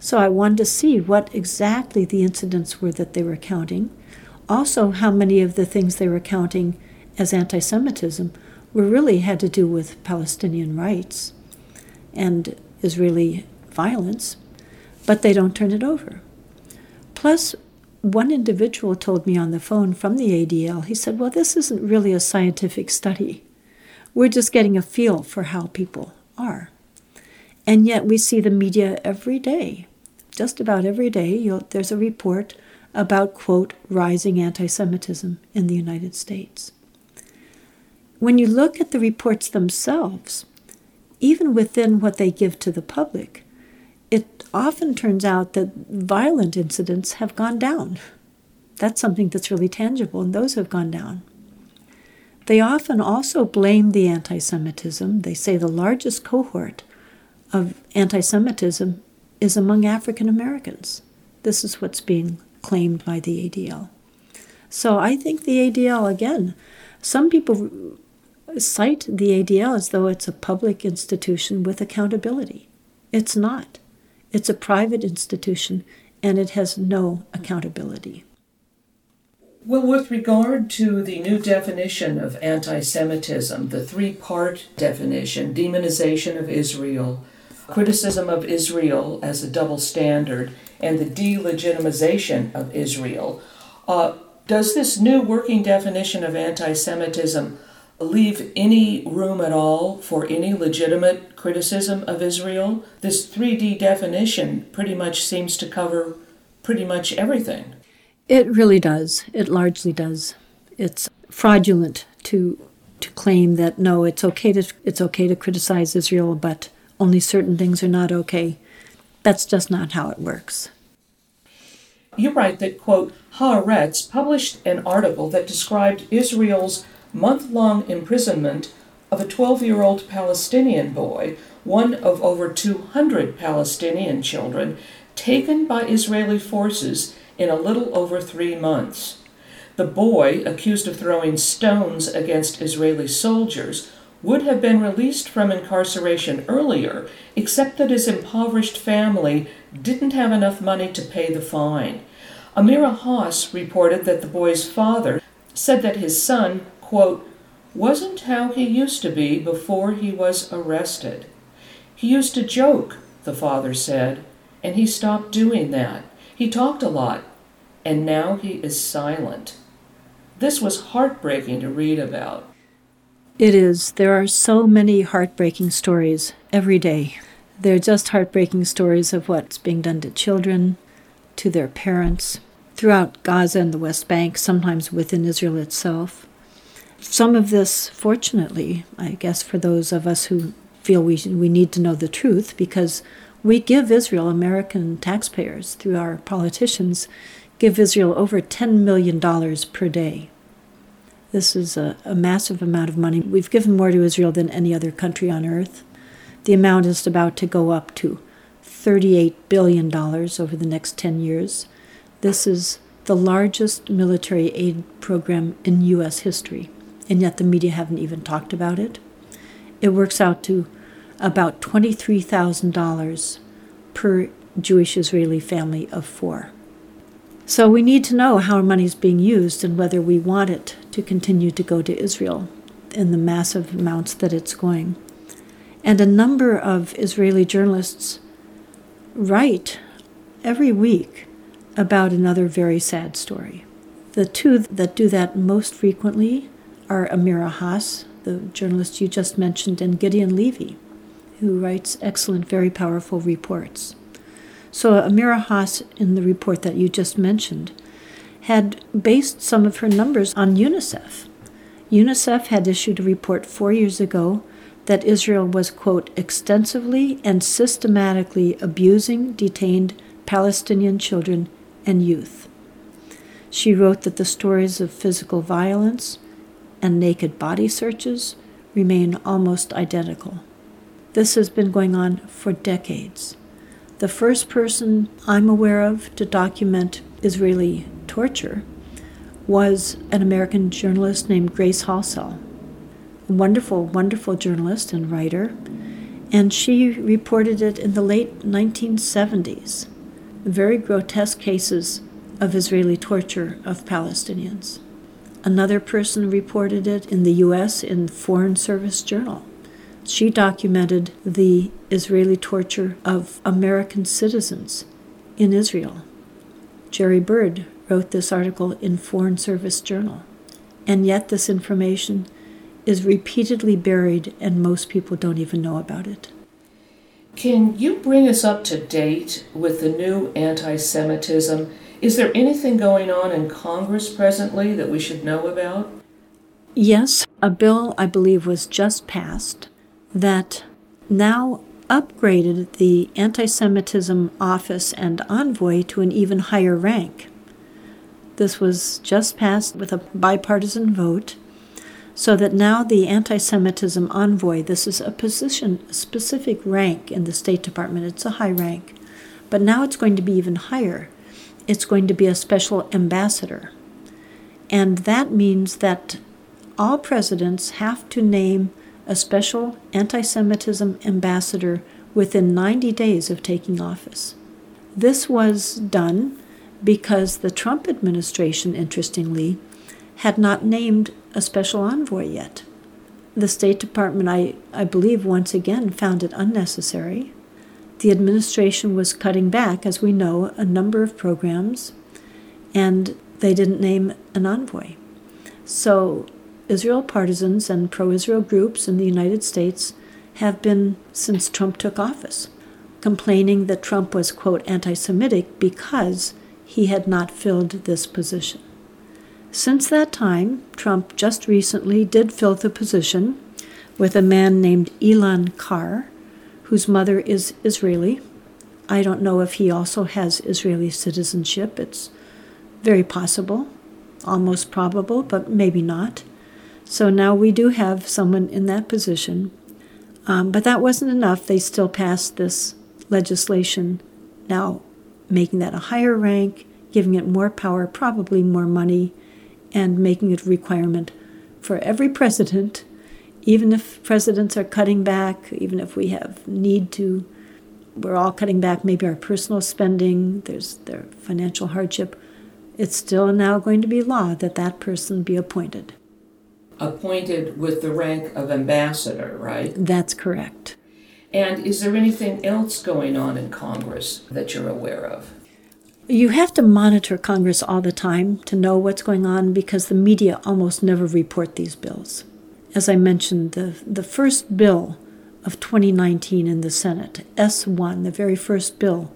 [SPEAKER 4] So I wanted to see what exactly the incidents were that they were counting. Also how many of the things they were counting as anti Semitism were really had to do with Palestinian rights and Israeli violence, but they don't turn it over. Plus, one individual told me on the phone from the ADL, he said, Well, this isn't really a scientific study. We're just getting a feel for how people are. And yet we see the media every day. Just about every day, there's a report about, quote, rising anti Semitism in the United States when you look at the reports themselves, even within what they give to the public, it often turns out that violent incidents have gone down. That's something that's really tangible, and those have gone down. They often also blame the anti Semitism. They say the largest cohort of anti Semitism is among African Americans. This is what's being claimed by the ADL. So I think the ADL, again, some people cite the ADL as though it's a public institution with accountability. It's not. It's a private institution and it has no accountability.
[SPEAKER 1] Well, with regard to the new definition of anti Semitism, the three part definition demonization of Israel, criticism of Israel as a double standard, and the delegitimization of Israel, uh, does this new working definition of anti Semitism leave any room at all for any legitimate criticism of Israel. This 3D definition pretty much seems to cover pretty much everything.
[SPEAKER 4] It really does. It largely does. It's fraudulent to to claim that no, it's okay to it's okay to criticize Israel, but only certain things are not okay. That's just not how it works.
[SPEAKER 1] You write that quote Haaretz published an article that described Israel's month long imprisonment of a 12 year old Palestinian boy, one of over 200 Palestinian children, taken by Israeli forces in a little over three months. The boy, accused of throwing stones against Israeli soldiers, would have been released from incarceration earlier, except that his impoverished family didn't have enough money to pay the fine. Amira Hass reported that the boy's father said that his son, quote, wasn't how he used to be before he was arrested. He used to joke, the father said, and he stopped doing that. He talked a lot, and now he is silent. This was heartbreaking to read about.
[SPEAKER 4] It is. There are so many heartbreaking stories every day. They're just heartbreaking stories of what's being done to children, to their parents, throughout Gaza and the West Bank, sometimes within Israel itself. Some of this, fortunately, I guess for those of us who feel we, we need to know the truth, because we give Israel, American taxpayers, through our politicians, give Israel over $10 million per day. This is a, a massive amount of money. We've given more to Israel than any other country on earth. The amount is about to go up to $38 billion over the next 10 years. This is the largest military aid program in U.S. history, and yet the media haven't even talked about it. It works out to about $23,000 per Jewish Israeli family of four. So we need to know how our money is being used and whether we want it to continue to go to Israel in the massive amounts that it's going. And a number of Israeli journalists write every week about another very sad story. The two that do that most frequently are Amira Hass, the journalist you just mentioned, and Gideon Levy, who writes excellent, very powerful reports. So, Amira Hass, in the report that you just mentioned, had based some of her numbers on UNICEF. UNICEF had issued a report four years ago that Israel was, quote, extensively and systematically abusing detained Palestinian children and youth. She wrote that the stories of physical violence and naked body searches remain almost identical. This has been going on for decades. The first person I'm aware of to document Israeli torture was an American journalist named Grace Halsell, a wonderful, wonderful journalist and writer, and she reported it in the late 1970s. Very grotesque cases of Israeli torture of Palestinians. Another person reported it in the U.S. in Foreign Service Journal. She documented the Israeli torture of American citizens in Israel. Jerry Bird wrote this article in Foreign Service Journal. And yet, this information is repeatedly buried, and most people don't even know about it.
[SPEAKER 1] Can you bring us up to date with the new anti Semitism? Is there anything going on in Congress presently that we should know about?
[SPEAKER 4] Yes, a bill I believe was just passed that now upgraded the anti Semitism office and envoy to an even higher rank. This was just passed with a bipartisan vote, so that now the anti Semitism envoy, this is a position, a specific rank in the State Department, it's a high rank, but now it's going to be even higher. It's going to be a special ambassador. And that means that all presidents have to name a special anti Semitism ambassador within 90 days of taking office. This was done because the Trump administration, interestingly, had not named a special envoy yet. The State Department, I, I believe, once again found it unnecessary. The administration was cutting back, as we know, a number of programs, and they didn't name an envoy. So Israel partisans and pro Israel groups in the United States have been since Trump took office, complaining that Trump was, quote, anti Semitic because he had not filled this position. Since that time, Trump just recently did fill the position with a man named Elan Carr, whose mother is Israeli. I don't know if he also has Israeli citizenship. It's very possible, almost probable, but maybe not. So now we do have someone in that position. Um, but that wasn't enough. They still passed this legislation now making that a higher rank, giving it more power, probably more money, and making it a requirement for every president, even if presidents are cutting back, even if we have need to, we're all cutting back maybe our personal spending, there's their financial hardship. It's still now going to be law that that person be appointed.
[SPEAKER 1] Appointed with the rank of ambassador, right?
[SPEAKER 4] That's correct.
[SPEAKER 1] And is there anything else going on in Congress that you're aware of?
[SPEAKER 4] You have to monitor Congress all the time to know what's going on because the media almost never report these bills. As I mentioned, the, the first bill of 2019 in the Senate, S1, the very first bill,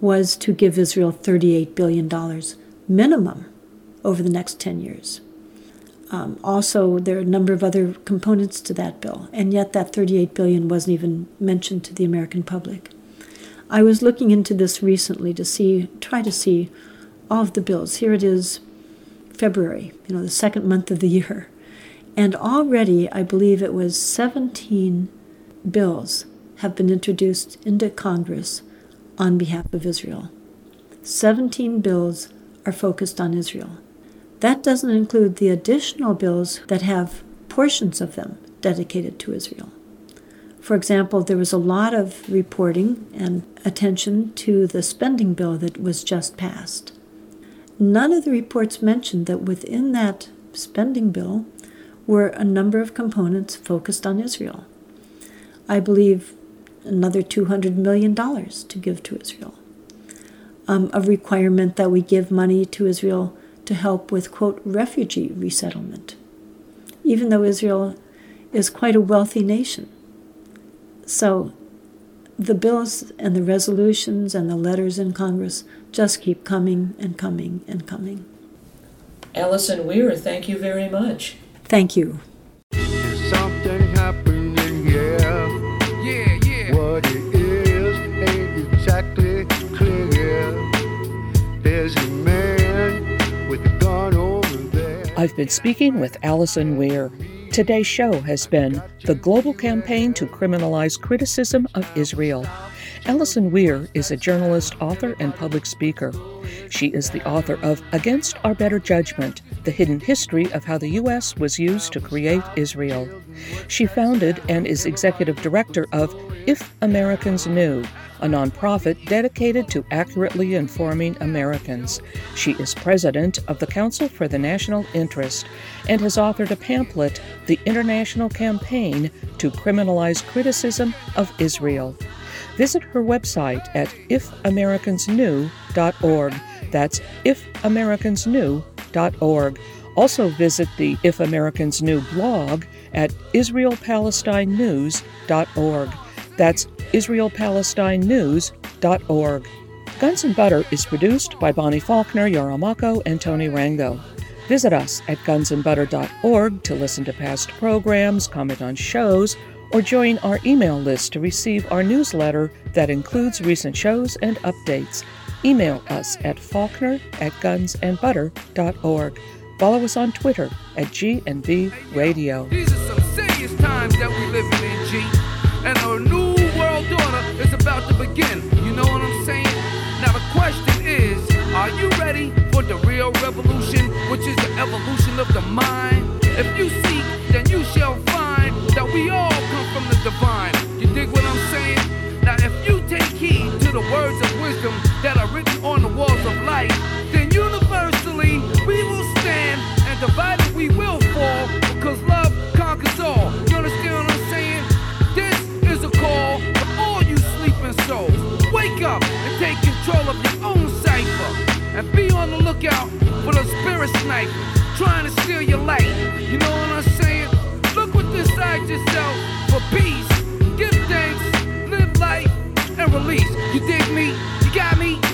[SPEAKER 4] was to give Israel $38 billion minimum over the next 10 years. Um, also, there are a number of other components to that bill, and yet that 38 billion wasn't even mentioned to the American public. I was looking into this recently to see, try to see all of the bills. Here it is, February, you know, the second month of the year. And already, I believe it was 17 bills have been introduced into Congress on behalf of Israel. 17 bills are focused on Israel. That doesn't include the additional bills that have portions of them dedicated to Israel. For example, there was a lot of reporting and attention to the spending bill that was just passed. None of the reports mentioned that within that spending bill were a number of components focused on Israel. I believe another $200 million to give to Israel. Um, a requirement that we give money to Israel to help with, quote, refugee resettlement, even though Israel is quite a wealthy nation. So the bills and the resolutions and the letters in Congress just keep coming and coming and coming.
[SPEAKER 1] Alison Weir, thank you very much.
[SPEAKER 4] Thank you.
[SPEAKER 2] Something happening here.
[SPEAKER 3] Yeah, yeah.
[SPEAKER 2] What it is ain't exactly clear. There's a man with a gun over there.
[SPEAKER 1] I've been speaking with Alison Weir. Today's show has been The Global Campaign to Criminalize Criticism of Israel. Alison Weir is a journalist, author, and public speaker. She is the author of Against Our Better Judgment The Hidden History of How the U.S. Was Used to Create Israel. She founded and is executive director of If Americans Knew, a nonprofit dedicated to accurately informing Americans. She is president of the Council for the National Interest and has authored a pamphlet, The International Campaign to Criminalize Criticism of Israel. Visit her website at ifamericansknew.org. That's ifamericansknew.org. Also visit the If Americans Knew blog at israelpalestinenews.org. That's israelpalestinenews.org. Guns and Butter is produced by Bonnie Faulkner, Yarrow Mahko, and Tony Rango. Visit us at gunsandbutter.org to listen to past programs, comment on shows, or join our email list to receive our newsletter that includes recent shows and updates. Email us at faulkner at gunsandbutter.org. Follow us on Twitter at GNB Radio.
[SPEAKER 3] These are some serious times that we living in, G. And a new world order is about to begin. You know what I'm saying? Now the question is, are you ready for the real revolution, which is the evolution of the mind? If you seek, then you shall find that we all divine. You dig what I'm saying? Now if you take heed to the words of wisdom that are written on the walls of life, then universally we will stand and divided we will fall because love conquers all. You understand what I'm saying? This is a call to all you sleeping souls. Wake up and take control of your own cipher. And be on the lookout for the spirit sniper trying to steal your light. You know what I'm saying? fight yourself for peace. Give thanks, live life, and release. You dig me? You got me?